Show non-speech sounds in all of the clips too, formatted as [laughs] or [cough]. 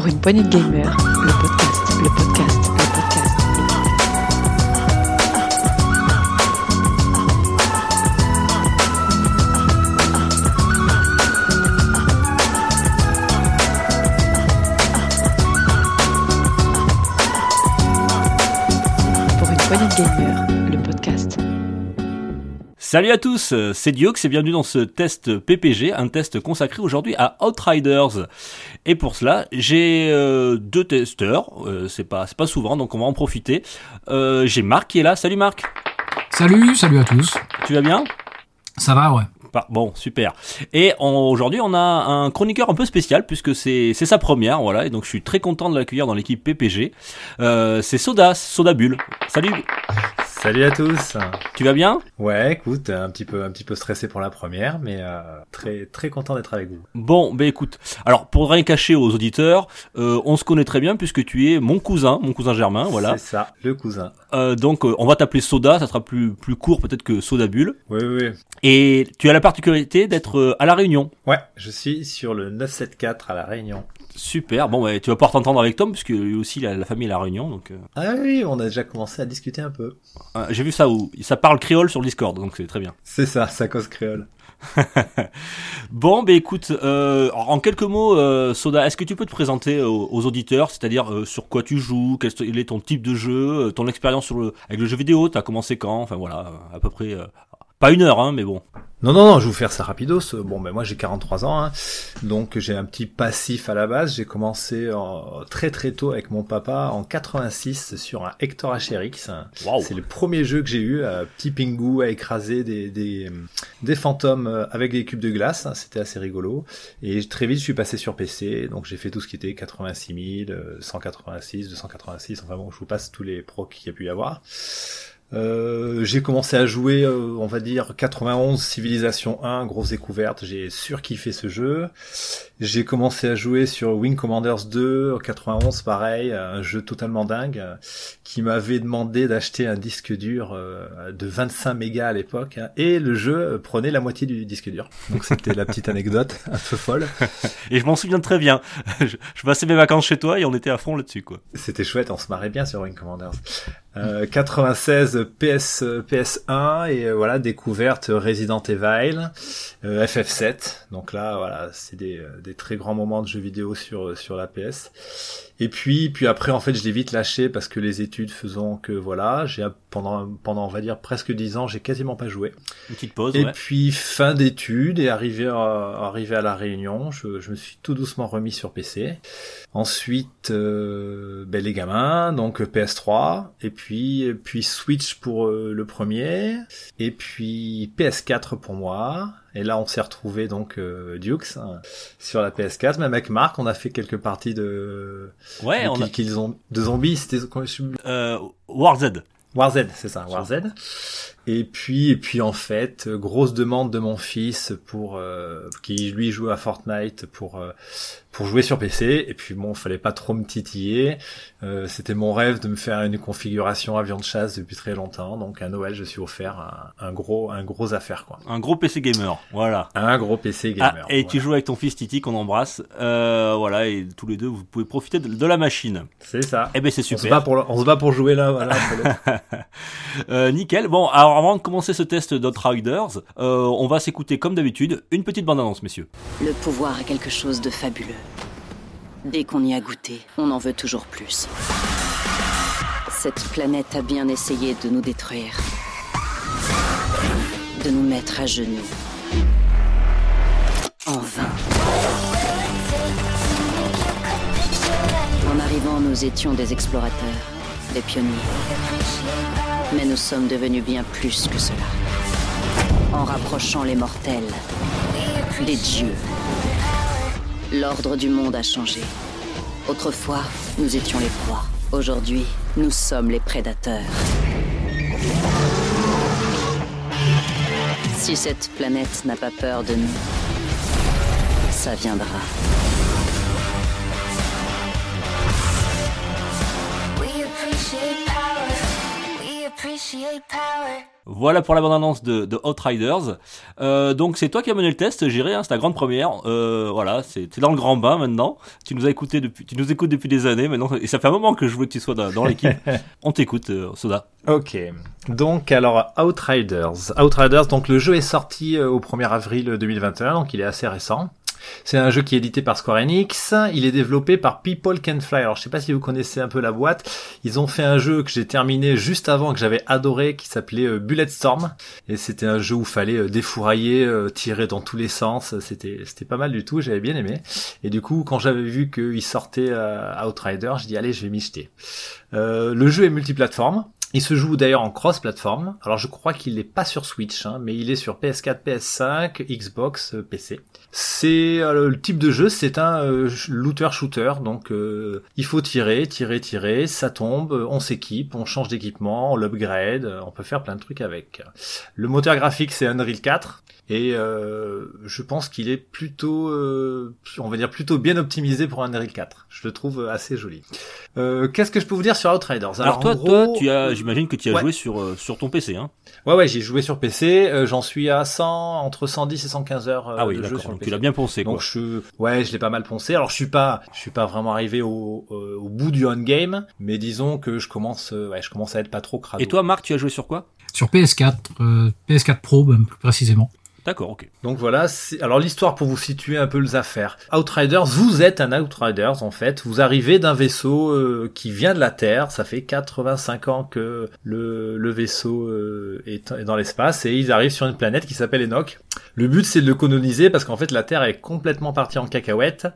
Pour une poignée de gamers, le podcast, le podcast, Salut à tous, c'est Diox et bienvenue dans ce test PPG, un test consacré aujourd'hui à Outriders. Et pour cela, j'ai euh, deux testeurs, euh, c'est pas c'est pas souvent donc on va en profiter. Euh, j'ai Marc qui est là. Salut Marc. Salut, salut à tous. Tu vas bien? Ça va, ouais. Bon, super. Et aujourd'hui, on a un chroniqueur un peu spécial puisque c'est sa première, voilà. Et donc je suis très content de l'accueillir dans l'équipe PPG. Euh, c'est Soda, Soda Bulle. Salut. Salut à tous. Tu vas bien? Ouais, écoute, un petit peu, un petit peu stressé pour la première, mais euh, très, très content d'être avec vous. Bon, ben écoute, alors pour rien cacher aux auditeurs, euh, on se connaît très bien puisque tu es mon cousin, mon cousin Germain, voilà. C'est ça, le cousin. Euh, donc euh, on va t'appeler Soda, ça sera plus plus court peut-être que Soda Bulle. Oui, oui, oui. Et tu as la particularité d'être euh, à la Réunion. Ouais, je suis sur le 974 à la Réunion. Super. Bon, ouais, tu vas pouvoir t'entendre avec Tom puisque lui aussi la, la famille à la Réunion. Donc euh, Ah oui, on a déjà commencé à discuter un peu. euh, j'ai vu ça où ça parle créole sur le Discord, donc c'est très bien. C'est ça, ça cause créole. [laughs] Bon, ben écoute, euh, en quelques mots, euh, Soda, est-ce que tu peux te présenter aux, aux auditeurs, c'est-à-dire euh, sur quoi tu joues, quel est ton type de jeu, ton expérience sur le avec le jeu vidéo, t'as commencé quand, enfin voilà, à peu près, pas une heure, hein, mais bon. Non, non, non, je vais vous faire ça rapidos. Bon, ben moi j'ai 43 ans, hein, donc j'ai un petit passif à la base. J'ai commencé en- très très tôt avec mon papa en 86 sur un Hector HRX. Waouh. C'est le premier jeu que j'ai eu, un petit pingou à écraser des, des, des fantômes euh, avec des cubes de glace. hein, C'était assez rigolo. Et très vite, je suis passé sur PC. Donc j'ai fait tout ce qui était 86 000, euh, 186, 286. Enfin bon, je vous passe tous les procs qu'il y a pu y avoir. Euh, j'ai commencé à jouer, euh, on va dire 91 Civilization 1, grosse découverte. J'ai surkiffé ce jeu. J'ai commencé à jouer sur Wing Commanders 2, 91 pareil, un jeu totalement dingue, euh, qui m'avait demandé d'acheter un disque dur euh, de 25 mégas à l'époque, hein, et le jeu prenait la moitié du disque dur. Donc c'était la petite anecdote [laughs] un peu folle. Et je m'en souviens très bien. [laughs] je, je passais mes vacances chez toi et on était à fond là-dessus, quoi. C'était chouette, on se marrait bien sur Wing Commanders. Euh, 96 PS PS1 et euh, voilà découverte Resident Evil, euh, FF7. Donc là voilà c'est des, euh, des très grands moments de jeux vidéo sur sur la PS. Et puis puis après en fait je l'ai vite lâché parce que les études faisant que voilà j'ai pendant pendant on va dire presque 10 ans j'ai quasiment pas joué. Une petite pause, Et ouais. puis fin d'études et arrivé à, arrivé à la Réunion, je, je me suis tout doucement remis sur PC. Ensuite, euh, ben, les gamins, donc PS3, et puis et puis Switch pour euh, le premier, et puis PS4 pour moi. Et là, on s'est retrouvé donc euh, Dukes hein, sur la PS4. Même avec Marc, on a fait quelques parties de Ouais, de, on a, Kill- Kill Zom- de zombies. C'était euh, War Z. War Z, c'est ça, War Z. Et puis, et puis en fait, grosse demande de mon fils pour euh, qui lui joue à Fortnite pour euh, pour jouer sur PC. Et puis bon, fallait pas trop me titiller. Euh, C'était mon rêve de me faire une configuration avion de chasse depuis très longtemps. Donc à Noël, je suis offert un, un gros un gros affaire quoi. Un gros PC gamer, voilà. Un gros PC Ah, gamer. et voilà. tu joues avec ton fils Titi qu'on embrasse, euh, voilà, et tous les deux vous pouvez profiter de, de la machine. C'est ça. Eh ben c'est On se, bat super. pour on se bat pour jouer là, voilà. [laughs] Euh, nickel. Bon, alors avant de commencer ce test d'Outriders, euh, on va s'écouter comme d'habitude une petite bande-annonce, messieurs. Le pouvoir est quelque chose de fabuleux. Dès qu'on y a goûté, on en veut toujours plus. Cette planète a bien essayé de nous détruire. De nous mettre à genoux. En vain. En arrivant, nous étions des explorateurs, des pionniers. Mais nous sommes devenus bien plus que cela. En rapprochant les mortels des dieux. L'ordre du monde a changé. Autrefois, nous étions les proies. Aujourd'hui, nous sommes les prédateurs. Si cette planète n'a pas peur de nous, ça viendra. Voilà pour la bande-annonce de, de Outriders. Euh, donc c'est toi qui as mené le test, J'irai, hein, c'est ta grande première. Euh, voilà, c'est dans le grand bain maintenant. Tu nous as écouté depuis, tu nous écoutes depuis des années maintenant, et ça fait un moment que je veux que tu sois dans, dans l'équipe. [laughs] On t'écoute, euh, Soda. Ok. Donc alors Outriders. Outriders, donc le jeu est sorti euh, au 1er avril 2021, donc il est assez récent. C'est un jeu qui est édité par Square Enix. Il est développé par People Can Fly. Alors je sais pas si vous connaissez un peu la boîte. Ils ont fait un jeu que j'ai terminé juste avant que j'avais adoré qui s'appelait euh, Bulletstorm. Et c'était un jeu où fallait euh, défourailler, euh, tirer dans tous les sens. C'était c'était pas mal du tout. J'avais bien aimé. Et du coup quand j'avais vu qu'il sortait Outrider, je dis allez je vais m'y jeter. le jeu est multiplateforme. Il se joue d'ailleurs en cross-platform. Alors je crois qu'il n'est pas sur Switch, hein, mais il est sur PS4, PS5, Xbox, PC. C'est euh, le type de jeu, c'est un euh, looter-shooter, donc euh, il faut tirer, tirer, tirer, ça tombe, on s'équipe, on change d'équipement, on l'upgrade, on peut faire plein de trucs avec. Le moteur graphique c'est Unreal 4 et je pense qu'il est plutôt, on va dire plutôt bien optimisé pour Unreal 4. Je le trouve assez joli. Qu'est-ce que je peux vous dire sur Outriders? Alors, toi, toi, tu as, j'imagine que tu as joué sur sur ton PC, hein Ouais, ouais, j'ai joué sur PC. J'en suis à 100, entre 110 et 115 heures ah oui, de jeu sur tu l'as bien poncé, quoi. Donc je, ouais, je l'ai pas mal poncé. Alors je suis pas, je suis pas vraiment arrivé au, euh, au bout du on game, mais disons que je commence, euh, ouais, je commence à être pas trop crado. Et toi, Marc, tu as joué sur quoi? Sur PS4, euh, PS4 Pro, même plus précisément. D'accord, ok. Donc voilà, alors l'histoire pour vous situer un peu les affaires. Outriders, vous êtes un Outriders en fait. Vous arrivez d'un vaisseau euh, qui vient de la Terre. Ça fait 85 ans que le, vaisseau euh, est, dans l'espace et ils arrivent sur une planète qui s'appelle Enoch. Le but c'est de le coloniser parce qu'en fait la Terre est complètement partie en cacahuète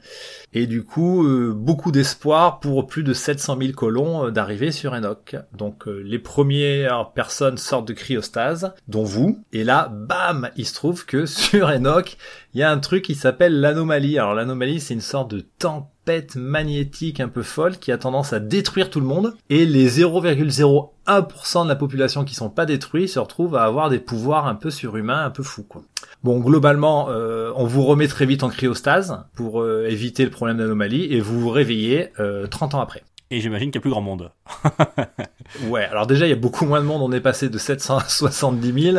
et du coup euh, beaucoup d'espoir pour plus de 700 000 colons d'arriver sur Enoch. Donc les premières personnes sortent de cryostase, dont vous. Et là, bam, il se trouve que [laughs] sur Enoch, il y a un truc qui s'appelle l'anomalie. Alors l'anomalie, c'est une sorte de tempête magnétique un peu folle qui a tendance à détruire tout le monde. Et les 0,01% de la population qui sont pas détruits se retrouvent à avoir des pouvoirs un peu surhumains, un peu fous, quoi. Bon, globalement, euh, on vous remet très vite en cryostase pour euh, éviter le problème d'anomalie et vous vous réveillez 30 euh, ans après. Et j'imagine qu'il y a plus grand monde. [laughs] ouais, alors déjà, il y a beaucoup moins de monde. On est passé de 770 000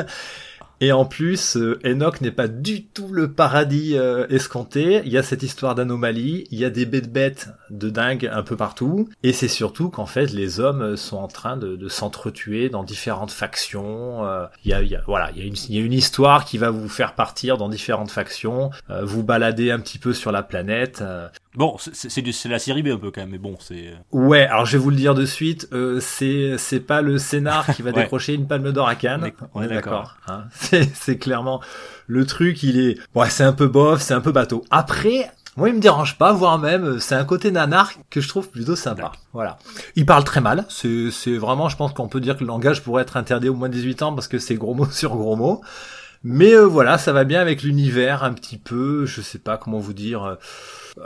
et en plus, euh, Enoch n'est pas du tout le paradis euh, escompté. Il y a cette histoire d'anomalie, il y a des bêtes bêtes de dingue un peu partout. Et c'est surtout qu'en fait, les hommes sont en train de, de s'entretuer dans différentes factions. Euh, il, y a, y a, voilà, il y, a une, il y a une histoire qui va vous faire partir dans différentes factions, vous balader un petit peu sur la planète. Bon, c'est la série B un peu quand même, mais bon, c'est. Ouais, alors je vais vous le dire de suite, euh, c'est pas le scénar qui va [laughs] décrocher une Palme d'Or à Cannes. On est d'accord. Hein [laughs] c'est clairement le truc, il est, ouais, c'est un peu bof, c'est un peu bateau. Après, moi, il me dérange pas, voire même, c'est un côté nanar que je trouve plutôt sympa. Voilà. Il parle très mal. C'est, vraiment, je pense qu'on peut dire que le langage pourrait être interdit au moins de 18 ans parce que c'est gros mots [laughs] sur gros mots. Mais euh, voilà, ça va bien avec l'univers un petit peu, je sais pas comment vous dire. Euh,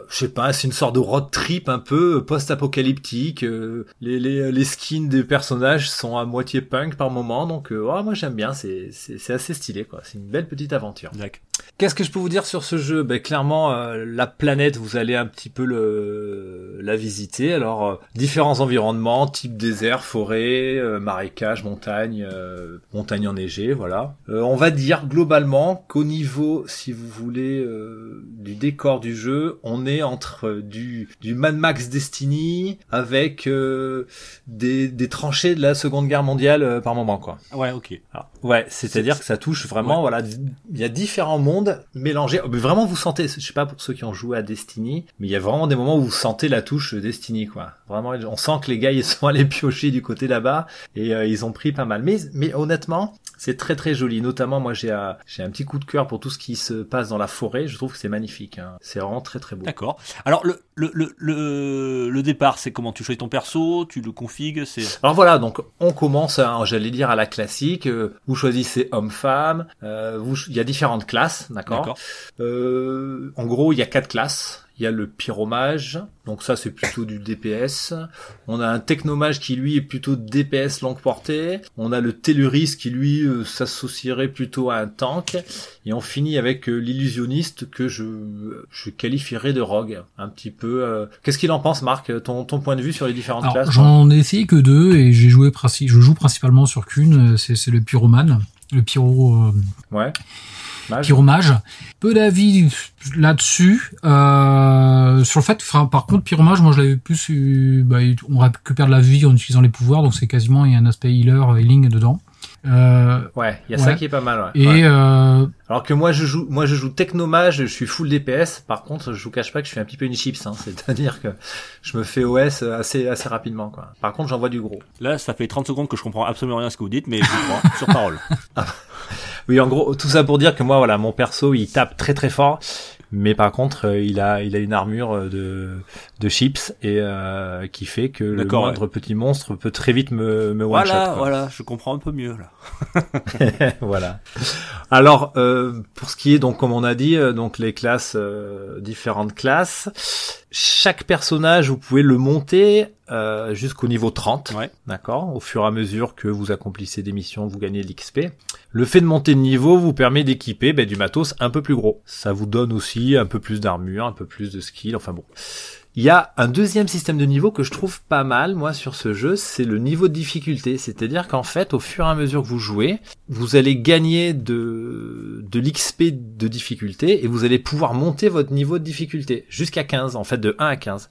je sais pas, c'est une sorte de road trip un peu post-apocalyptique. Euh, les, les, les, skins des personnages sont à moitié punk par moment, donc euh, moi j'aime bien, c'est, c'est, assez stylé quoi. C'est une belle petite aventure. Qu'est-ce que je peux vous dire sur ce jeu? Ben clairement, euh, la planète, vous allez un petit peu le, la visiter. Alors différents environnements, type désert, forêt, marécage, montagne, montagne enneigée, voilà. on va dire globalement qu'au niveau, si vous voulez, du décor du jeu, on est entre du, du Mad Max Destiny avec euh, des, des tranchées de la Seconde Guerre mondiale euh, par moment, quoi. Ouais, ok. Ouais, c'est-à-dire que ça touche vraiment, voilà, il y a différents mondes mélangés. Mais vraiment, vous sentez, je sais pas pour ceux qui ont joué à Destiny, mais il y a vraiment des moments où vous sentez la touche Destiny, quoi. Vraiment, on sent que les gars ils sont [laughs] allés piocher du côté là-bas et euh, ils ont pris pas mal. Mais, mais honnêtement, c'est très très joli. Notamment, moi, j'ai un, j'ai un petit coup de cœur pour tout ce qui se passe dans la forêt. Je trouve que c'est magnifique. Hein. C'est vraiment très très beau. D'accord. Alors, le, le, le, le, départ, c'est comment? Tu choisis ton perso, tu le configues, c'est. [laughs] Alors voilà, donc on commence, j'allais dire à la classique. Euh, vous choisissez homme-femme. Euh, il y a différentes classes, d'accord. Euh, en gros, il y a quatre classes il y a le pyromage, donc ça c'est plutôt du DPS. On a un technomage qui lui est plutôt DPS longue portée. On a le telluris qui lui euh, s'associerait plutôt à un tank. Et on finit avec euh, l'illusionniste que je, je qualifierais de rogue. Un petit peu. euh, Qu'est-ce qu'il en pense Marc ton, ton point de vue sur les différentes Alors, classes? j'en ai essayé que deux et j'ai joué princi- je joue principalement sur qu'une, euh, c'est c'est le pyromane, le pyro, euh, Ouais. Pyromage. Peu d'avis là-dessus. Euh, sur le fait, enfin, par contre, pyromage, moi je l'avais plus, bah, on récupère de la vie en utilisant les pouvoirs, donc c'est quasiment il y a un aspect healer, healing dedans. Euh, Ouais, il y a Ouais. ça qui est pas mal. Ouais. et Ouais. euh, Alors que moi je joue, moi je joue technomage, je suis full DPS. Par contre, je vous cache pas que je suis un petit peu une chips, hein. [laughs] c'est-à-dire que je me fais OS assez assez rapidement. Quoi. Par contre, j'envoie du gros. Là, ça fait 30 secondes que je comprends absolument rien à ce que vous dites, mais je vous crois [laughs] sur parole. Oui, en gros, tout ça pour dire que moi, voilà, mon perso, il tape très très fort, mais par contre, euh, il a il a une armure euh, de de chips et euh, qui fait que le moindre petit monstre peut très vite me me one voilà, shot. voilà, je comprends un peu mieux là. [laughs] voilà. Alors, euh, pour ce qui est donc, comme on a dit, euh, donc les classes, euh, différentes classes, chaque personnage, vous pouvez le monter euh, jusqu'au niveau 30. Ouais. D'accord. Au fur et à mesure que vous accomplissez des missions, vous gagnez de l'XP. Le fait de monter de niveau vous permet d'équiper ben, du matos un peu plus gros. Ça vous donne aussi un peu plus d'armure, un peu plus de skill. Enfin bon. Il y a un deuxième système de niveau que je trouve pas mal, moi, sur ce jeu, c'est le niveau de difficulté. C'est-à-dire qu'en fait, au fur et à mesure que vous jouez, vous allez gagner de, de l'XP de difficulté et vous allez pouvoir monter votre niveau de difficulté jusqu'à 15, en fait, de 1 à 15.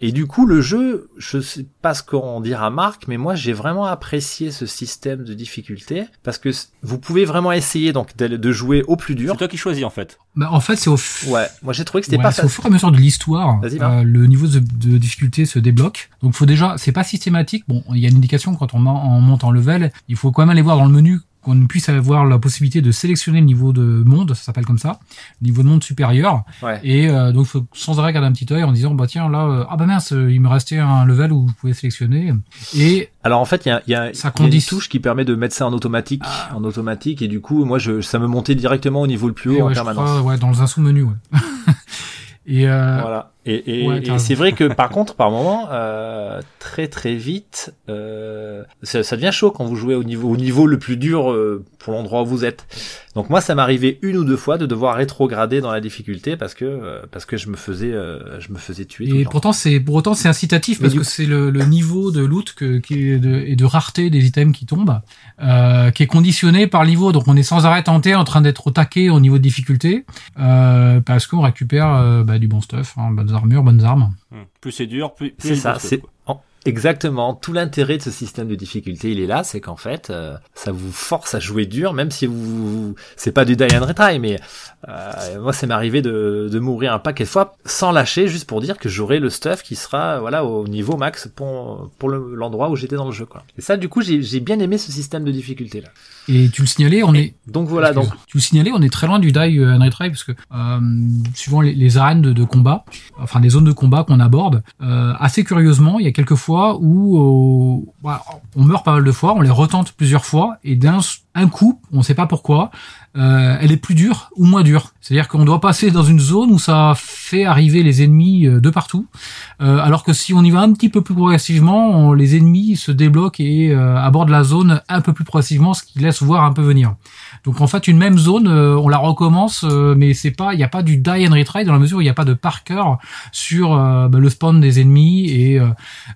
Et du coup, le jeu, je sais pas ce qu'on dira Marc, mais moi, j'ai vraiment apprécié ce système de difficulté parce que vous pouvez vraiment essayer donc de jouer au plus dur. C'est toi qui choisis en fait. Bah, en fait, c'est au, f- Ouais, moi j'ai trouvé que c'était Ouais, pas c'est au facile. fur et à mesure de l'histoire, euh, le niveau de, de difficulté se débloque. Donc, faut déjà, c'est pas systématique. Bon, il y a une indication quand on monte en level. Il faut quand même aller voir dans le menu qu'on puisse avoir la possibilité de sélectionner le niveau de monde, ça s'appelle comme ça, le niveau de monde supérieur. Ouais. Et euh, donc, faut sans arrêt garder un petit œil en disant, bah tiens, là, euh, ah bah mince, il me restait un level où vous pouvez sélectionner. Et Alors en fait, il y a, il y a- Ça y a une touche qui permet de mettre ça en automatique, Ah. en automatique, et du coup, moi, je, ça me montait directement au niveau le plus haut et en ouais, permanence. crois, ouais, dans un sous-menu, ouais. [laughs] et euh, Voilà. Et, et, Ouais, et c'est vrai que par contre, par moment, euh, très très vite, euh, ça, ça devient chaud quand vous jouez au niveau au niveau le plus dur euh, pour l'endroit où vous êtes. Donc moi, ça m'arrivait une ou deux fois de devoir rétrograder dans la difficulté parce que euh, parce que je me faisais euh, je me faisais tuer. Et pourtant, c'est pour autant c'est incitatif parce du que c'est le, le niveau de loot que, qui est de, et de rareté des items qui tombent, euh, qui est conditionné par le niveau. Donc, on est sans arrêt tenté, en train d'être au taquet au niveau de difficulté, euh, parce qu'on récupère bah, du bon stuff, hein, armures, bonnes armes. Hmm. Plus c'est dur, plus, plus C'est ça, c'est exactement tout l'intérêt de ce système de difficulté. Il est là, c'est qu'en fait, euh, ça vous force à jouer dur, même si vous, c'est pas du die and retry, mais euh, moi, c'est m'arrivé de, de mourir un paquet de fois sans lâcher, juste pour dire que j'aurai le stuff qui sera voilà au niveau max pour pour le- l'endroit où j'étais dans le jeu, quoi. Et ça, du coup, j'ai j'ai bien aimé ce système de difficulté là. Et tu le signalais, on est Donc voilà, donc tu le signalais, on est très loin du die euh, and retry parce que euh, suivant les, les arènes de, de combat, enfin des zones de combat qu'on aborde, assez curieusement, il y a quelques fois où euh, voilà, on meurt pas mal de fois, on les retente plusieurs fois et d'un un coup, on sait pas pourquoi, euh, elle est plus dure ou moins dure. C'est-à-dire qu'on doit passer dans une zone où ça fait arriver les ennemis euh, de partout, euh, alors que si on y va un petit peu plus progressivement, les ennemis se débloquent et euh, abordent la zone un peu plus progressivement, ce qui laisse voir un peu venir. Donc en fait, une même zone, euh, on la recommence, mais c'est pas, il n'y a pas du die and retry dans la mesure où il n'y a pas de parker sur bah, le spawn des ennemis et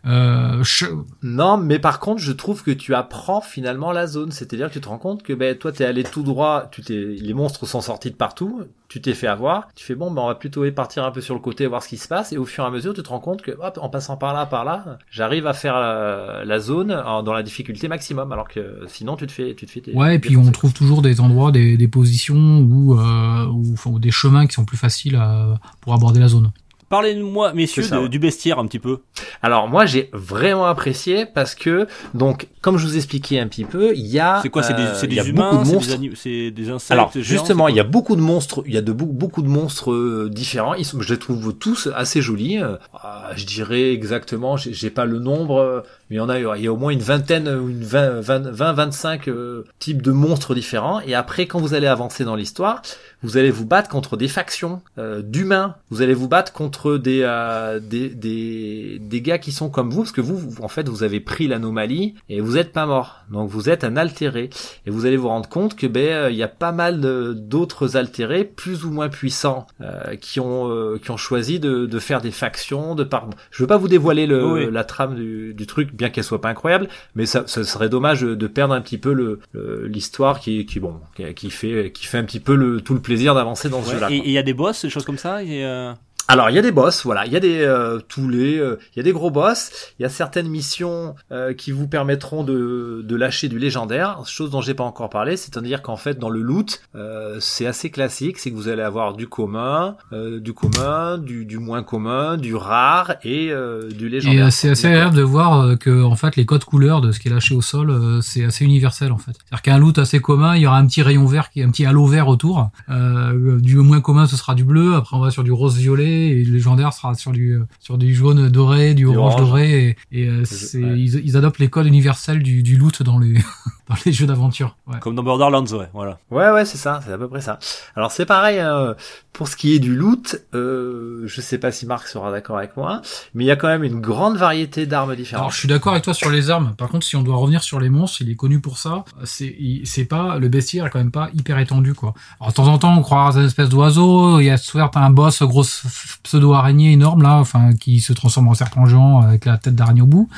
ch- Non, mais par contre, je trouve que tu apprends finalement la zone. C'est-à-dire que tu te rends compte que ben, toi, t'es allé tout droit, tu les monstres sont sortis de partout, tu t'es fait avoir, tu fais bon, ben, on va plutôt partir un peu sur le côté, voir ce qui se passe, et au fur et à mesure, tu te rends compte que, hop, en passant par là, par là, j'arrive à faire la, la zone en- dans la difficulté maximum, alors que sinon, tu te fais, tu te fais. ouais, et puis on trouve toujours des endroits, des, des positions où, euh, où- enfin, ou des chemins qui sont plus faciles à- pour aborder la zone. Parlez-moi, messieurs, ça, de- ouais. du bestiaire un petit peu. Alors moi, j'ai vraiment apprécié parce que, donc, comme je vous expliquais un petit peu, il y a, C'est quoi C'est des, euh, c'est il y a des beaucoup humains de C'est monstres. des, des insectes Alors géants, justement, il y a beaucoup de monstres, il y a de beau- beaucoup de monstres euh, différents. Ils sont, je les trouve tous assez jolis. Euh, ah, je dirais exactement, j'ai j'ai pas le nombre, mais il y en a, il y a au moins une vingtaine ou une 20, 20, 20 25 euh, types de monstres différents. Et après, quand vous allez avancer dans l'histoire, vous allez vous battre contre des factions euh, d'humains. Vous allez vous battre contre des, euh, des, des des gars qui sont comme vous, parce que vous, vous- en fait, vous avez pris l'anomalie et vous êtes pas mort. Donc vous êtes un altéré et vous allez vous rendre compte que ben euh, il y a pas mal d'autres altérés plus ou moins puissants euh, qui ont euh, qui ont choisi de, de faire des factions de par. Je veux pas vous dévoiler le, Oui, la trame du, du truc, bien qu'elle soit pas incroyable, mais ça, ça serait dommage de perdre un petit peu le le- l'histoire qui qui bon qui fait qui fait un petit peu le tout le plaisir d'avancer dans ce Ouais. jeu-là. Et il y a des boss, des choses comme ça et, euh, Alors il y a des boss, voilà, il y a des euh, tous les, euh, il y a des gros boss, il y a certaines missions euh, qui vous permettront de, de lâcher du légendaire, chose dont j'ai pas encore parlé, c'est-à-dire qu'en fait dans le loot euh, c'est assez classique, c'est que vous allez avoir du commun, euh, du commun, du, du moins commun, du rare et euh, du Et légendaire. euh, c'est assez agréable de voir que en fait les codes couleurs de ce qui est lâché au sol, euh, c'est assez universel en fait. C'est-à-dire qu'un loot assez commun, il y aura un petit rayon vert, qui un petit halo vert autour. Euh, du moins commun, ce sera du bleu. Après, on va sur du rose violet et le légendaire sera sur du sur du jaune doré, du, orange, orange. doré. Et, et, euh, c'est ouais. ils, ils adoptent les codes universels du, du loot dans les [laughs] dans les jeux d'aventure. Ouais. comme dans Borderlands, ouais, voilà. Ouais, ouais, c'est ça, c'est à peu près ça. Alors c'est pareil, hein, pour ce qui est du loot, euh, je sais pas si Marc sera d'accord avec moi, mais il y a quand même une grande variété d'armes différentes. Alors je suis d'accord avec toi sur les armes. Par contre, si on doit revenir sur les monstres, il est connu pour ça. C'est pas le bestiaire est quand même pas hyper étendu quoi. Alors de temps en temps, on croise des espèces d'oiseaux. Il y a soit un boss grosse pseudo araignée énorme là, enfin qui se transforme en serpent géant avec la tête d'araignée au bout.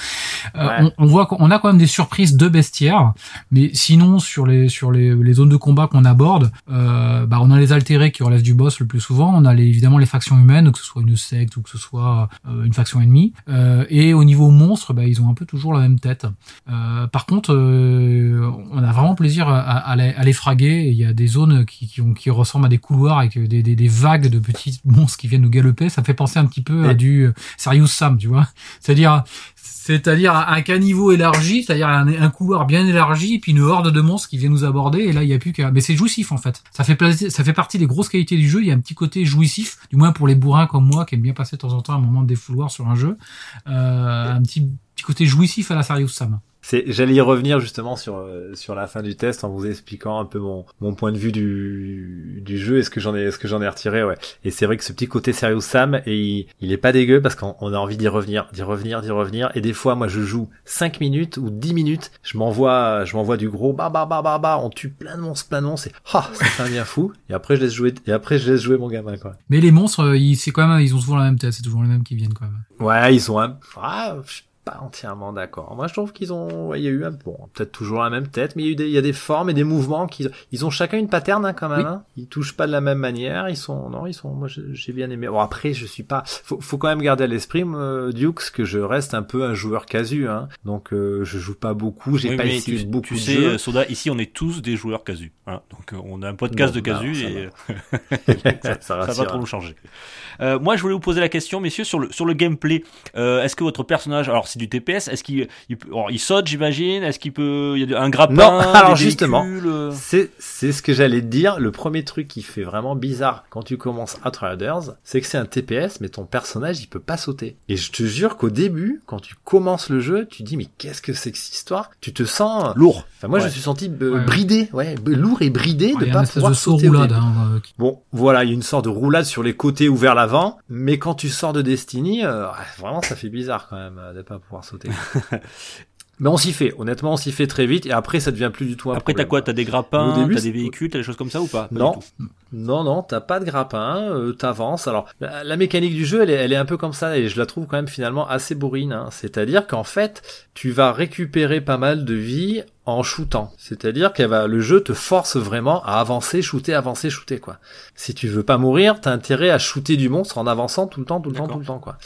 Euh, Ouais. on, on voit qu'on a quand même des surprises de bestiaires, mais sinon sur les sur les, les zones de combat qu'on aborde, euh, bah on a les altérés qui relèvent du boss le plus souvent. On a les, évidemment les factions humaines, que ce soit une secte ou que ce soit euh, une faction ennemie. Euh, et au niveau monstre, bah, ils ont un peu toujours la même tête. Euh, par contre, euh, on a vraiment plaisir à, à les, à les fraguer. Il y a des zones qui, qui, ont- qui ressemblent à des couloirs avec des, des, des vagues de petits [laughs] monstres qui viennent nous galoper. Ça fait penser un petit peu à du Serious Sam, tu vois. C'est-à-dire, c'est-à-dire un caniveau élargi, c'est-à-dire un, couloir bien élargi, et puis une horde de monstres qui vient nous aborder. Et là, il y a plus qu'à. Mais c'est jouissif en fait. Ça fait ça fait partie des grosses qualités du jeu. Il y a un petit côté jouissif, du moins pour les bourrins comme moi qui aiment bien passer de temps en temps un moment de défouloir sur un jeu. Euh, un petit petit côté jouissif à la Serious Sam. C'est, j'allais y revenir justement sur euh, sur la fin du test en vous expliquant un peu mon mon point de vue du du jeu et ce que j'en ai ce que j'en ai retiré ouais. Et c'est vrai que ce petit côté Serious Sam et il, il est pas dégueu parce qu'on on a envie d'y revenir, d'y revenir, d'y revenir et des fois moi je joue 5 minutes ou 10 minutes, je m'envoie je m'envoie du gros bah bah bah bah bah, on tue plein de monstres, plein de monstres et ah, fait un bien fou et après je laisse jouer et après je laisse jouer mon gamin quoi. Mais les monstres, euh, ils, c'est quand même, ils ont souvent la même tête. C'est toujours les mêmes qui viennent quand même. Ouais, ils ont un ah, je pas entièrement d'accord. Moi, je trouve qu'ils ont, il y a eu un bon, peut-être toujours la même tête, mais il y a eu des, il y a des formes et des mouvements qui, ils ont chacun une pattern hein, quand même. Oui. Hein. Ils touchent pas de la même manière. Ils sont, non, ils sont. Moi, j'ai bien aimé. Bon, après, je suis pas. Faut, faut quand même garder à l'esprit, moi, Dukes, que je reste un peu un joueur casu. Hein. Donc, euh, je joue pas beaucoup. J'ai Oui, pas essayé tu, beaucoup tu de sais, jeux. euh, Soda, ici on est tous des joueurs casus. Voilà. Donc euh, on a un podcast de ça et [laughs] ça, ça va trop nous changer. Euh, moi, je voulais vous poser la question, messieurs, sur le sur le gameplay. Euh, est-ce que votre personnage, alors c'est du TPS, est-ce qu'il il, alors, il saute, j'imagine Est-ce qu'il peut, il y a un grappin Non, alors des justement, euh C'est, c'est ce que j'allais te dire. Le premier truc qui fait vraiment bizarre quand tu commences Outriders, c'est que c'est un TPS, mais ton personnage, il peut pas sauter. Et je te jure qu'au début, quand tu commences le jeu, tu dis, mais qu'est-ce que c'est que cette histoire? Tu te sens lourd. Enfin, moi, je Ouais. me suis senti euh, Ouais. bridé, ouais, lourd et bridé Il de y a pas pouvoir de saut sauter au roulade. Hein, euh, Bon, voilà, il y a une sorte de roulade sur les côtés ou vers l'avant, mais quand tu sors de Destiny, euh, ouais, vraiment, ça fait bizarre quand même euh, de pas pouvoir sauter. [laughs] mais on s'y fait, honnêtement, on s'y fait très vite, et après, ça devient plus du tout un Après, t'as quoi? T'as des grappins, t'as des véhicules, t'as des choses comme ça ou pas? Pas Non. Non, non, t'as pas de grappin, euh, t'avances. Alors, la, la mécanique du jeu, elle est, elle est un peu comme ça, et je la trouve quand même finalement assez bourrine. Hein. C'est-à-dire qu'en fait, tu vas récupérer pas mal de vie en shootant. C'est-à-dire que va, le jeu te force vraiment à avancer, shooter, avancer, shooter, quoi. Si tu veux pas mourir, t'as intérêt à shooter du monstre en avançant tout le temps, tout le temps, tout le temps, quoi.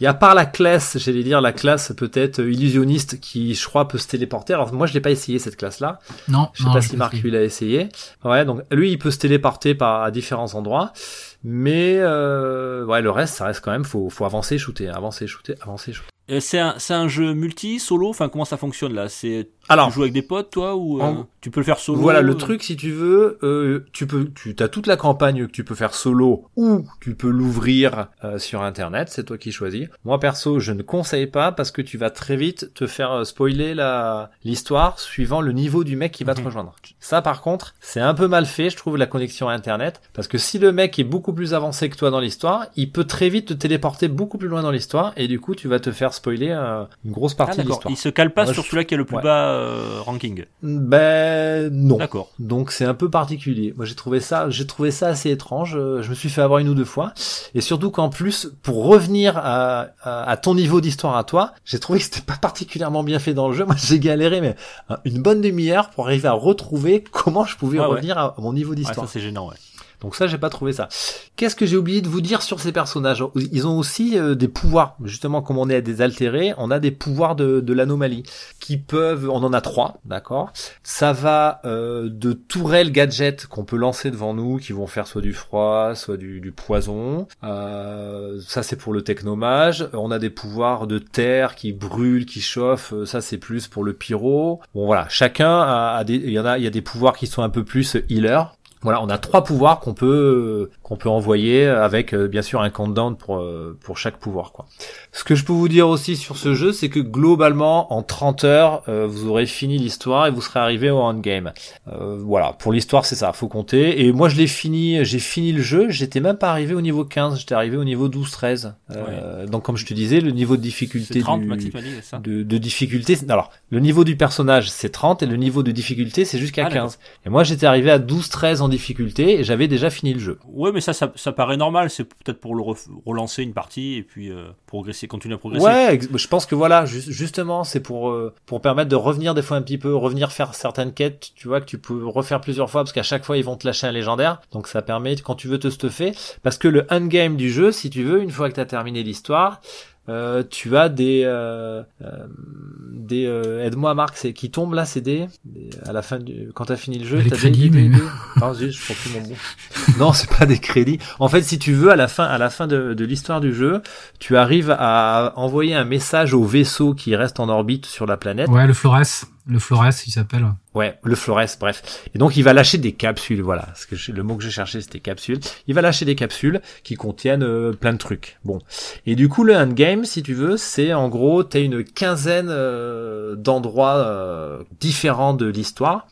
Il y a par la classe, j'allais dire la classe peut-être illusionniste qui, je crois, peut se téléporter. Alors moi, je l'ai pas essayé cette classe-là. Non, Je sais non, pas si Marc lui l'a essayé. Ouais, donc lui il peut se téléporter par à différents endroits, mais euh, ouais le reste ça reste quand même faut faut avancer shooter, avancer shooter, avancer shooter. C'est un, c'est un jeu multi, solo? Enfin, comment ça fonctionne là? C'est Alors, Tu joues avec des potes, toi, ou euh, En- tu peux le faire solo Voilà le euh, truc si tu veux, euh, tu peux, tu as toute la campagne que tu peux faire solo ou tu peux l'ouvrir euh, sur internet, c'est toi qui choisis. Moi perso, je ne conseille pas parce que tu vas très vite te faire euh, spoiler la l'histoire suivant le niveau du mec qui va te Mhm. rejoindre. Ça par contre, c'est un peu mal fait, je trouve la connexion à internet parce que si le mec est beaucoup plus avancé que toi dans l'histoire, il peut très vite te téléporter beaucoup plus loin dans l'histoire et du coup, tu vas te faire spoiler euh, une grosse Ah, partie de d'accord. l'histoire. Il se cale pas Moi, sur je- celui qui a le plus Ouais. bas euh, ranking. Ben non. D'accord. Donc c'est un peu particulier. Moi j'ai trouvé ça, j'ai trouvé ça assez étrange. Euh, Je me suis fait avoir une ou deux fois, et surtout qu'en plus, pour revenir à, à, à ton niveau d'histoire à toi, j'ai trouvé que c'était pas particulièrement bien fait dans le jeu. Moi j'ai galéré, mais euh, une bonne demi-heure pour arriver à retrouver comment je pouvais Ouais, ouais. revenir à mon niveau Ouais, d'histoire. ça c'est gênant, ouais. Donc ça, j'ai pas trouvé ça. Qu'est-ce que j'ai oublié de vous dire sur ces personnages? Ils ont aussi euh, des pouvoirs. Justement, comme on est à des altérés, on a des pouvoirs de, l'anomalie qui peuvent. On en a trois, d'accord? Ça va euh, de tourelles gadgets qu'on peut lancer devant nous, qui vont faire soit du froid, soit du, poison. Euh, ça, c'est pour le technomage. On a des pouvoirs de terre qui brûlent, qui chauffent. Ça, c'est plus pour le pyro. Bon, voilà. Chacun a, a des. Il y en a. Il y a des pouvoirs qui sont un peu plus healer. Voilà, on a trois pouvoirs qu'on peut qu'on peut envoyer avec euh, bien sûr un countdown pour euh, pour chaque pouvoir quoi. Ce que je peux vous dire aussi sur ce jeu, c'est que globalement en 30 heures, euh, vous aurez fini l'histoire et vous serez arrivé au endgame. Euh, voilà, pour l'histoire, c'est ça, faut compter et moi je l'ai fini, j'ai fini le jeu, j'étais même pas arrivé au niveau 15, j'étais arrivé au niveau 12 13. Euh, donc comme je te disais, le niveau de difficulté 30, du Maxime a dit, c'est ça de, de difficulté. Alors, le niveau du personnage, c'est 30 et le niveau de difficulté, c'est jusqu'à Ah, d'accord. 15. Et moi, j'étais arrivé à 12-13 en difficulté et j'avais déjà fini le jeu. Ouais, mais ça, ça, ça paraît normal. C'est peut-être pour le relancer une partie et puis euh, progresser, continuer à progresser. Ouais, je pense que voilà, ju- justement, c'est pour euh, pour permettre de revenir des fois un petit peu, revenir faire certaines quêtes, tu vois, que tu peux refaire plusieurs fois parce qu'à chaque fois ils vont te lâcher un légendaire, donc ça permet quand tu veux te stuffer, parce que le endgame du jeu, si tu veux, une fois que tu as terminé l'histoire, euh, tu as des euh, euh, des euh, aide-moi Marc c'est qui tombent là c'est des, des- à la fin du quand t'as fini le jeu t'as crédits, des, des- mais- des- non zut, je prends plus mon bon [laughs] non c'est pas des crédits. En fait si tu veux à la fin à la fin de, de l'histoire du jeu tu arrives à envoyer un message au vaisseau qui reste en orbite sur la planète. Ouais, le Flores. Le Flores, il s'appelle. Ouais, le Flores, bref. Et donc il va lâcher des capsules, voilà. Ce que le mot que j'ai cherché c'était capsules. Il va lâcher des capsules qui contiennent euh, plein de trucs. Bon. Et du coup le endgame, si tu veux, c'est en gros t'as une quinzaine euh, d'endroits euh, différents de l'histoire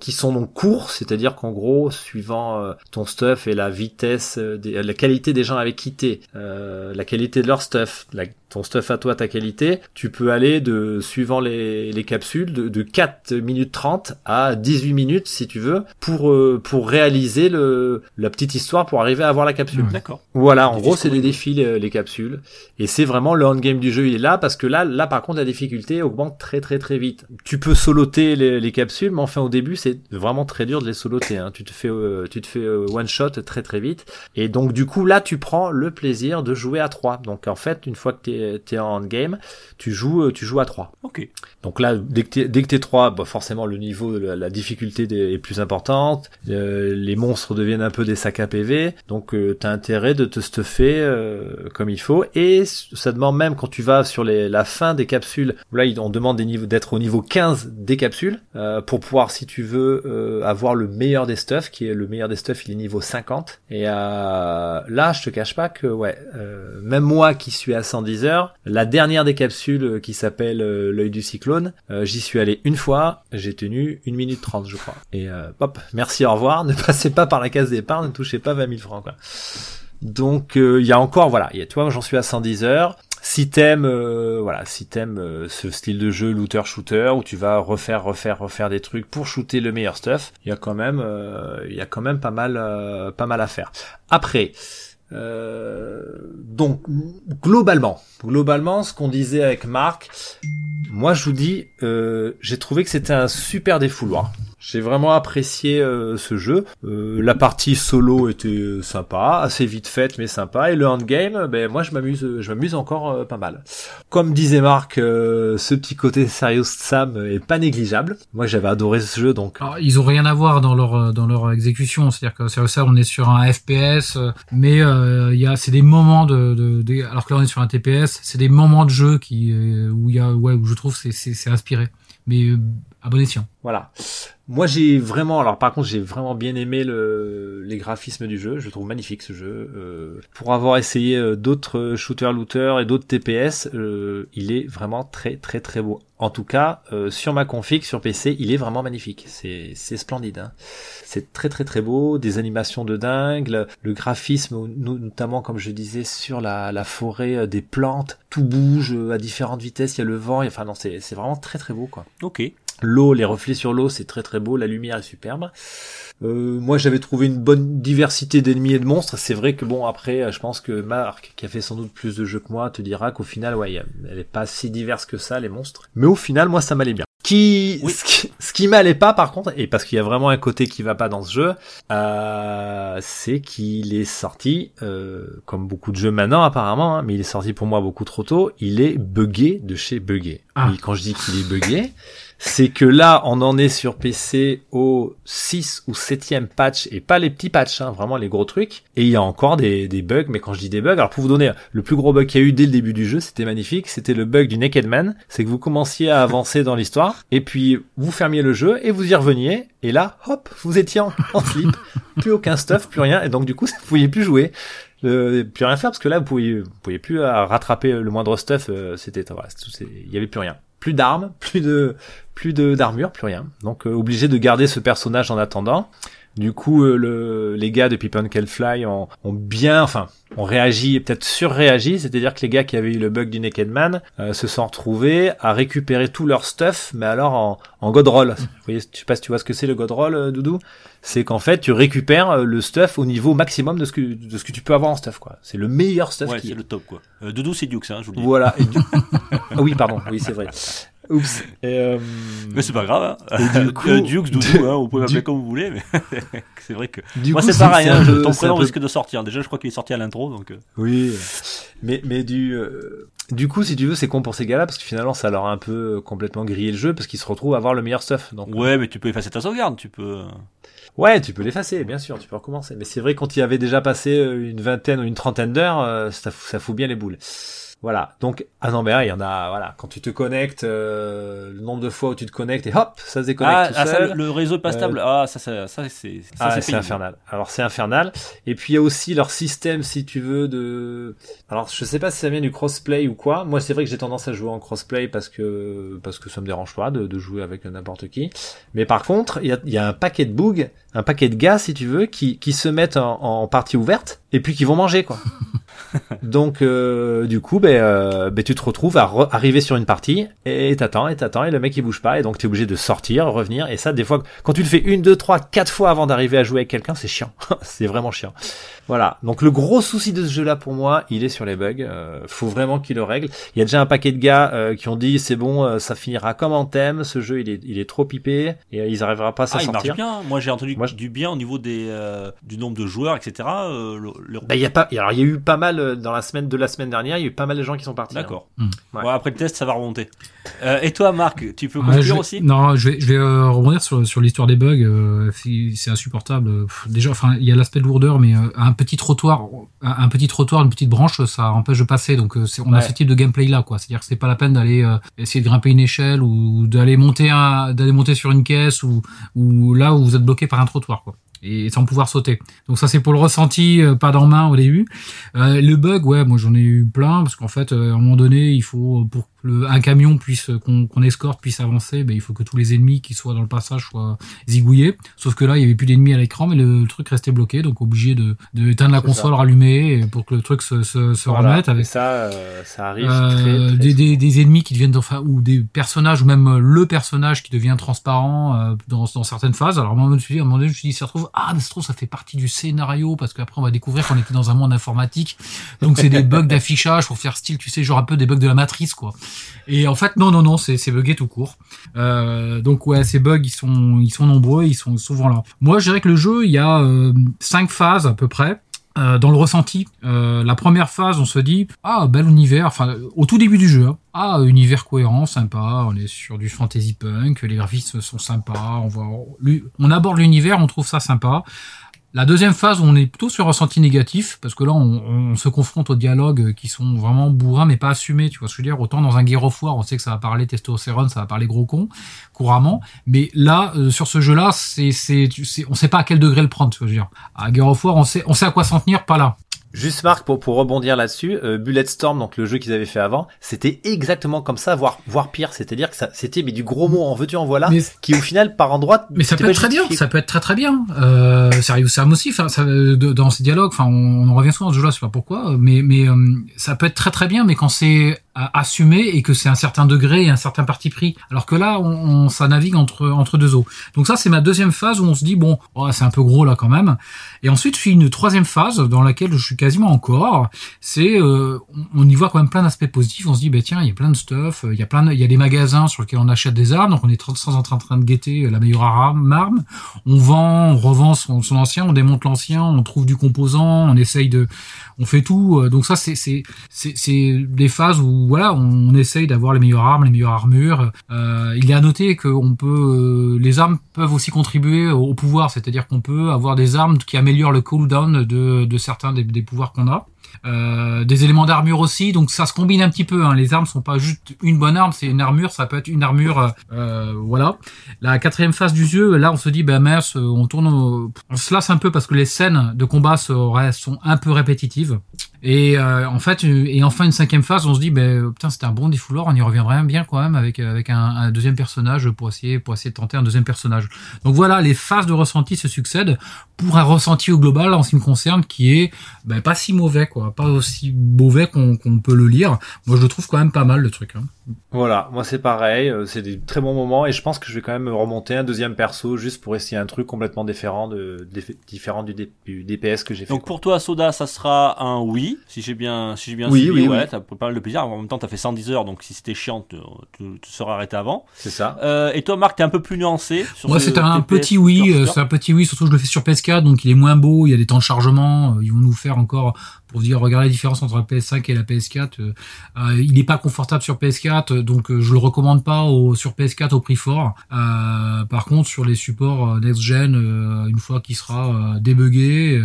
qui sont donc courts, c'est-à-dire qu'en gros suivant ton stuff et la vitesse, des- la qualité des gens avec qui t'es, la qualité de leur stuff, la- ton stuff à toi, ta qualité, tu peux aller de suivant les, les capsules de, de 4 minutes 30 à 18 minutes si tu veux pour euh, pour réaliser le la petite histoire pour arriver à avoir la capsule. D'accord. Voilà, en Des gros, c'est des défis les, les capsules et c'est vraiment le endgame du jeu, il est là parce que là là par contre la difficulté augmente très très très vite. Tu peux soloter les, les capsules mais enfin au début, c'est vraiment très dur de les soloter hein. Tu te fais euh, tu te fais euh, one shot très très vite et donc du coup là tu prends le plaisir de jouer à 3. Donc en fait, une fois que tu es, en endgame, tu joues euh, tu joues à 3. Ok. Donc là, dès dès que t'es 3, bah forcément le niveau, la, la difficulté est plus importante. Euh, les monstres deviennent un peu des sacs à PV. Donc euh, t'as intérêt de te stuffer euh, comme il faut. Et ça demande même quand tu vas sur la fin des capsules, là on demande d'être au niveau 15 des capsules euh, pour pouvoir, si tu veux, avoir le meilleur des stuffs, qui est le meilleur des stuffs, il est niveau 50. Et là, je te cache pas que ouais, même moi qui suis à 110 heures, la dernière des capsules qui s'appelle l'œil du cyclone, suis allé une fois, j'ai tenu une minute 30 je crois. Et euh, hop, merci, au revoir, [laughs] ne passez pas par la case départ, ne touchez pas 20 000 francs quoi. Donc euh, il y a encore voilà, il y a, tu vois, j'en suis à 110 heures. Si t'aimes euh, voilà, si t'aimes euh, ce style de jeu looter shooter où tu vas refaire refaire refaire des trucs pour shooter le meilleur stuff, il y a quand même il y a quand même pas mal pas mal à faire. Après euh, donc globalement, globalement, ce qu'on disait avec Marc, moi je vous dis, euh, j'ai trouvé que c'était un super défouloir. J'ai vraiment apprécié euh, ce jeu. Euh, la partie solo était sympa, assez vite faite mais sympa. Et le endgame, ben moi je m'amuse, je m'amuse encore euh, pas mal. Comme disait Marc, euh, ce petit côté Serious Sam est pas négligeable. Moi j'avais adoré ce jeu donc. Ils ont rien à voir dans leur dans leur exécution, c'est-à-dire que sur ça on est sur un FPS, euh, mais euh, il y a c'est des moments de, de, de- alors que là on est sur un TPS, c'est des moments de jeu qui euh, où il y a ouais où je trouve c'est c'est inspiré. mais euh, à bon escient. Voilà. Moi, j'ai vraiment, alors par contre, j'ai vraiment bien aimé le, les graphismes du jeu. Je le trouve magnifique ce jeu. Euh, pour avoir essayé euh, d'autres shooters looters et d'autres TPS, euh, il est vraiment très très très beau. En tout cas, euh, sur ma config, sur PC, il est vraiment magnifique. C'est c'est splendide. Hein. C'est très très très beau. Des animations de dingue. Le, le graphisme, no- notamment comme je disais, sur la, la forêt, euh, des plantes, tout bouge à différentes vitesses. Il y a le vent. Enfin non, c'est c'est vraiment très très beau quoi. Ok. L'eau, les reflets sur l'eau, c'est très très beau, la lumière est superbe. Euh, moi, j'avais trouvé une bonne diversité d'ennemis et de monstres. C'est vrai que bon, après, euh, je pense que Marc, qui a fait sans doute plus de jeux que moi, te dira qu'au final, ouais, elle est pas si diverse que ça, les monstres. Mais au final, moi, ça m'allait bien. Qui, Oui. ce qui, ce qui m'allait pas, par contre, et parce qu'il y a vraiment un côté qui va pas dans ce jeu, euh, c'est qu'il est sorti, euh, comme beaucoup de jeux maintenant apparemment, hein, mais il est sorti pour moi beaucoup trop tôt. Il est buggé de chez buggé. Ah. Et quand je dis qu'il est buggé, c'est que là, on en est sur PC au 6 ou 7e patch, et pas les petits patchs, hein, vraiment les gros trucs. Et il y a encore des, des bugs, mais quand je dis des bugs, alors pour vous donner le plus gros bug qu'il y a eu dès le début du jeu, c'était magnifique, c'était le bug du Naked Man, c'est que vous commenciez à avancer dans l'histoire, et puis vous fermiez le jeu, et vous y reveniez, et là, hop, vous étiez en, en slip, plus aucun stuff, plus rien, et donc du coup, vous pouviez plus jouer. Le, plus rien faire parce que là vous pouviez, vous pouviez plus euh, rattraper le moindre stuff euh, c'était voilà, il y avait plus rien plus d'armes plus de plus d'armure plus rien. Donc euh, obligé de garder ce personnage en attendant du coup euh, le, les gars de People Can Fly ont, ont bien enfin ont réagi peut-être surréagi c'est-à-dire que les gars qui avaient eu le bug du Naked Man euh, se sont retrouvés à récupérer tout leur stuff mais alors en, en god roll vous voyez je sais pas si tu vois ce que c'est le god roll euh, Doudou c'est qu'en fait tu récupères euh, le stuff au niveau maximum de ce que de ce que tu peux avoir en stuff quoi c'est le meilleur stuff Ouais, qui c'est le top quoi. Euh, Doudou, c'est Dukes, hein, je vous le dis. voilà. Et du- [laughs] Ah oui, pardon. Oui, c'est vrai. Oups. Et, euh, Mais c'est pas grave. Hein. Et du [laughs] coup- Euh, Dukes, Doudou, hein, vous pouvez m'appeler du- comme vous voulez, mais [laughs] c'est vrai que. du Moi, coup, c'est pareil, hein, peu- ton prénom peu- risque de sortir. Déjà, je crois qu'il est sorti à l'intro, donc. euh, Oui. Mais, mais du, euh, du coup, si tu veux, c'est con pour ces gars-là parce que finalement, ça leur a un peu euh, complètement grillé le jeu parce qu'ils se retrouvent à avoir le meilleur stuff. Donc, Ouais, mais tu peux effacer ta sauvegarde, tu peux. ouais, tu peux l'effacer, bien sûr, tu peux recommencer. Mais c'est vrai, quand il y avait déjà passé euh, une vingtaine ou une trentaine d'heures, euh, ça fout bien les boules. Voilà. Donc, ah non, mais là, il y en a, voilà. Quand tu te connectes, euh, le nombre de fois où tu te connectes et hop, ça se déconnecte Ah, tout ah, ça, seul. le, le réseau est pas stable. Ah, ça, ça, ça, c'est. ça, Ah, c'est infernal. Alors c'est infernal. Et puis il y a aussi leur système, si tu veux, de. Alors je sais pas si ça vient du crossplay ou quoi. Moi c'est vrai que j'ai tendance à jouer en crossplay parce que parce que ça me dérange pas de, de jouer avec n'importe qui. Mais par contre, il y a, il y a un paquet de bugs, un paquet de gars, si tu veux, qui qui se mettent en, en partie ouverte et puis qui vont manger quoi. [laughs] [laughs] Donc euh, du coup, ben, euh, ben, tu te retrouves à re- arriver sur une partie et t'attends et t'attends et le mec il bouge pas et donc t'es obligé de sortir, revenir et ça des fois quand tu le fais une, deux, trois, quatre fois avant d'arriver à jouer avec quelqu'un, c'est chiant, [laughs] c'est vraiment chiant. Voilà. Donc le gros souci de ce jeu-là pour moi, il est sur les bugs. Euh, faut vraiment qu'il le règle. Il y a déjà un paquet de gars qui ont dit c'est bon, ça finira comme en thème. Ce jeu il est il est trop pipé et ils arriveront pas à s'en Ah, il marche sortir. bien. Moi, j'ai entendu Moi, je- du bien au niveau des du nombre de joueurs, etc. Le- il y a pas. Alors il y a eu pas mal euh, dans la semaine de la semaine dernière. Il y a eu pas mal de gens qui sont partis. hein. D'accord. Hmm. Ouais. Bon, après le test, ça va remonter. Euh, et toi, Marc, tu peux Ouais, conclure je vais- aussi? Non, je vais, je vais euh, rebondir sur, sur l'histoire des bugs. euh, c'est insupportable. Pff, Déjà, enfin, il y a l'aspect de lourdeur, mais euh, un petit trottoir, un, un petit trottoir, une petite branche, ça empêche de passer. Donc, euh, on a Ouais. ce type de gameplay là, quoi. C'est-à-dire que c'est pas la peine d'aller euh, essayer de grimper une échelle ou d'aller monter un, d'aller monter sur une caisse ou, ou là où vous êtes bloqué par un trottoir, quoi. Et sans pouvoir sauter. Donc ça c'est pour le ressenti, euh, pas dans main au début. Euh, le bug, ouais, moi j'en ai eu plein parce qu'en fait, euh, à un moment donné, il faut pour que le, un camion puisse qu'on qu'on escorte puisse avancer, ben, il faut que tous les ennemis qui soient dans le passage soient zigouillés. Sauf que là, il y avait plus d'ennemis à l'écran, mais le, truc restait bloqué, donc obligé de de éteindre la console, rallumer pour que le truc se se, se Voilà. remette Et avec ça, euh, ça arrive euh, très, très des, des, des ennemis qui deviennent enfin ou des personnages ou même euh, le personnage qui devient transparent euh, dans, dans certaines phases alors moi je me suis dit à un moment donné je me suis dit ça se ah mais ça ça fait partie du scénario parce qu'après on va découvrir qu'on était dans un monde informatique. Donc c'est des bugs d'affichage pour faire style tu sais genre un peu des bugs de la matrice quoi. Et en fait non non non c'est c'est buggé tout court. Euh, donc ouais ces bugs ils sont ils sont nombreux ils sont souvent là. Moi je dirais que le jeu il y a euh, cinq phases à peu près euh, dans le ressenti, euh, la première phase, on se dit ah bel univers. Enfin, au tout début du jeu, hein. ah univers cohérent, sympa. On est sur du fantasy punk, les graphismes sont sympas. On voit, on aborde l'univers, on trouve ça sympa. La deuxième phase, on est plutôt sur un ressenti négatif, parce que là, on, se confronte aux dialogues qui sont vraiment bourrins, mais pas assumés. Tu vois ce que je veux dire Autant dans un Gear on sait que ça va parler testostérone, ça va parler gros con, couramment. Mais là, euh, sur ce jeu-là, c'est, c'est, on sait pas à quel degré le prendre. Tu vois, je veux dire. À Gear on sait à quoi s'en tenir, pas là. Juste Marc, pour, pour rebondir là-dessus, euh, Bulletstorm, donc le jeu qu'ils avaient fait avant, c'était exactement comme ça, voire, voire pire. C'est-à-dire que ça, c'était mais du gros mot en veux-tu en voilà, Mais- qui au final par endroit. Mais ça peut être très bien, ça peut être très très bien. Euh, Serious Sam aussi, ça, dans ces dialogues, enfin, on, on en revient souvent à ce jeu-là, je sais pas pourquoi, mais mais euh, ça peut être très très bien, mais quand c'est assumé et que c'est un certain degré et un certain parti pris. Alors que là, on, on- ça navigue entre entre deux eaux. Donc ça, c'est ma deuxième phase où on se dit bon, oh, c'est un peu gros là quand même. Et ensuite, je suis une troisième phase dans laquelle je suis quasiment encore. C'est euh, on- y voit quand même plein d'aspects positifs. On se dit bah tiens, il y a plein de stuff, il y a plein, de- il y a des magasins sur lesquels on achète des armes, donc on est sans en train, en train de guetter la meilleure arme. On vend, on revend son, son ancien, on démonte l'ancien, on trouve du composant, on essaye de, on fait tout. Euh, Donc ça, c'est c'est c'est des phases où voilà, on essaye d'avoir les meilleures armes, les meilleures armures. Euh, il est à noter que on peut, euh, les armes peuvent aussi contribuer au, pouvoir, c'est-à-dire qu'on peut avoir des armes qui améliorent le cooldown de de certains des, pouvoirs qu'on a. Euh, des éléments d'armure aussi, donc ça se combine un petit peu. Hein. Les armes sont pas juste une bonne arme, c'est une armure, ça peut être une armure, euh, voilà. La quatrième phase du jeu, là on se dit, ben mince, on tourne, au- on se lasse un peu parce que les scènes de combat sont un peu répétitives. Et euh, en fait, euh, et enfin une cinquième phase, on se dit, ben putain, c'était un bon défouloir, on y reviendrait bien quand même avec avec un, deuxième personnage pour essayer de tenter un deuxième personnage. Donc voilà, les phases de ressenti se succèdent pour un ressenti au global en ce qui me concerne qui est ben, pas si mauvais quoi, pas aussi mauvais qu'on qu'on peut le lire. Moi, je le trouve quand même pas mal le truc. Hein. Voilà, moi c'est pareil, euh, c'est des très bons moments et je pense que je vais quand même remonter un deuxième perso juste pour essayer un truc complètement différent de, différent du, DPS que j'ai fait. Donc quoi. pour toi, Soda, ça sera un oui, si j'ai bien, si j'ai bien Oui, suivi. oui, ouais, oui. t'as pas mal de plaisir. En même temps, t'as fait 110 heures, donc si c'était chiant, tu, tu, tu serais arrêté avant. C'est ça. Euh, et toi, Marc, t'es un peu plus nuancé. Sur Moi, ce c'est un petit oui, euh, c'est un petit oui, surtout que je le fais sur PS4, donc il est moins beau, il y a des temps de chargement, ils vont nous faire encore, pour dire, regardez la différence entre la PS5 et la PS4, euh, euh, il n'est pas confortable sur PS4, euh, donc euh, je le recommande pas au, sur PS4 au prix fort. Par contre, sur les supports next-gen, euh, une fois qu'il sera débugué,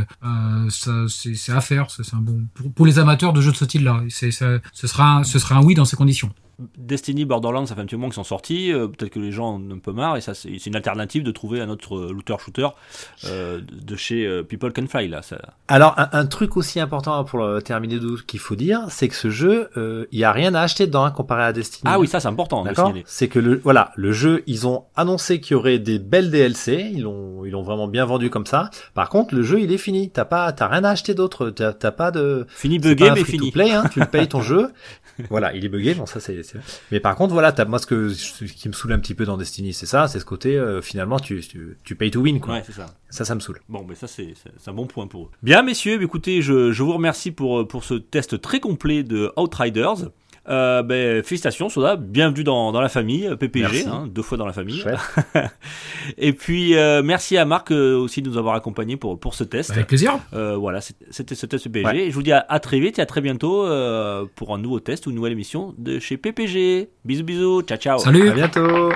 c'est à faire, c'est un bon, pour, les amateurs de jeux de ce style-là, ce ce sera un oui dans ces conditions. Destiny, Borderlands, ça fait un petit moment qu'ils sont sortis. euh, Peut-être que les gens en ont un peu marre. Et ça, c'est une alternative de trouver un autre euh, looter-shooter euh, de chez People Can Fly. Là, ça... Alors un, un truc aussi important pour le terminer qu'il faut dire, c'est que ce jeu, euh, il y a rien à acheter dedans hein, comparé à Destiny. Ah oui, ça, c'est important D'accord. C'est que le voilà, le jeu, ils ont annoncé qu'il y aurait des belles DLC, ils l'ont ils l'ont vraiment bien vendu comme ça. Par contre, le jeu, il est fini. T'as pas t'as rien à acheter d'autre. T'as pas de Fini buggé, mais fini. play, hein, tu payes ton [laughs] jeu. Voilà, il est buggé, bon ça c'est. C'est- Mais par contre voilà, moi ce que ce qui me saoule un petit peu dans Destiny, c'est ça, c'est ce côté euh, finalement tu, tu tu payes to win quoi. Ouais, c'est ça. Ça ça me saoule. Bon, mais ça, c'est un bon point pour eux. Bien, messieurs, écoutez, je, je vous remercie pour, euh, pour ce test très complet de Outriders. Euh, ben, félicitations, Soda. Bienvenue dans, dans la famille, euh, PPG, hein, deux fois dans la famille. [laughs] Et puis, euh, merci à Marc euh, aussi de nous avoir accompagnés pour, pour ce test. Avec plaisir. Euh, voilà, c'était ce test PPG. Ouais. Et je vous dis à, à très vite et à très bientôt euh, pour un nouveau test ou une nouvelle émission de chez PPG. Bisous, bisous. Ciao, ciao. Salut. À bientôt.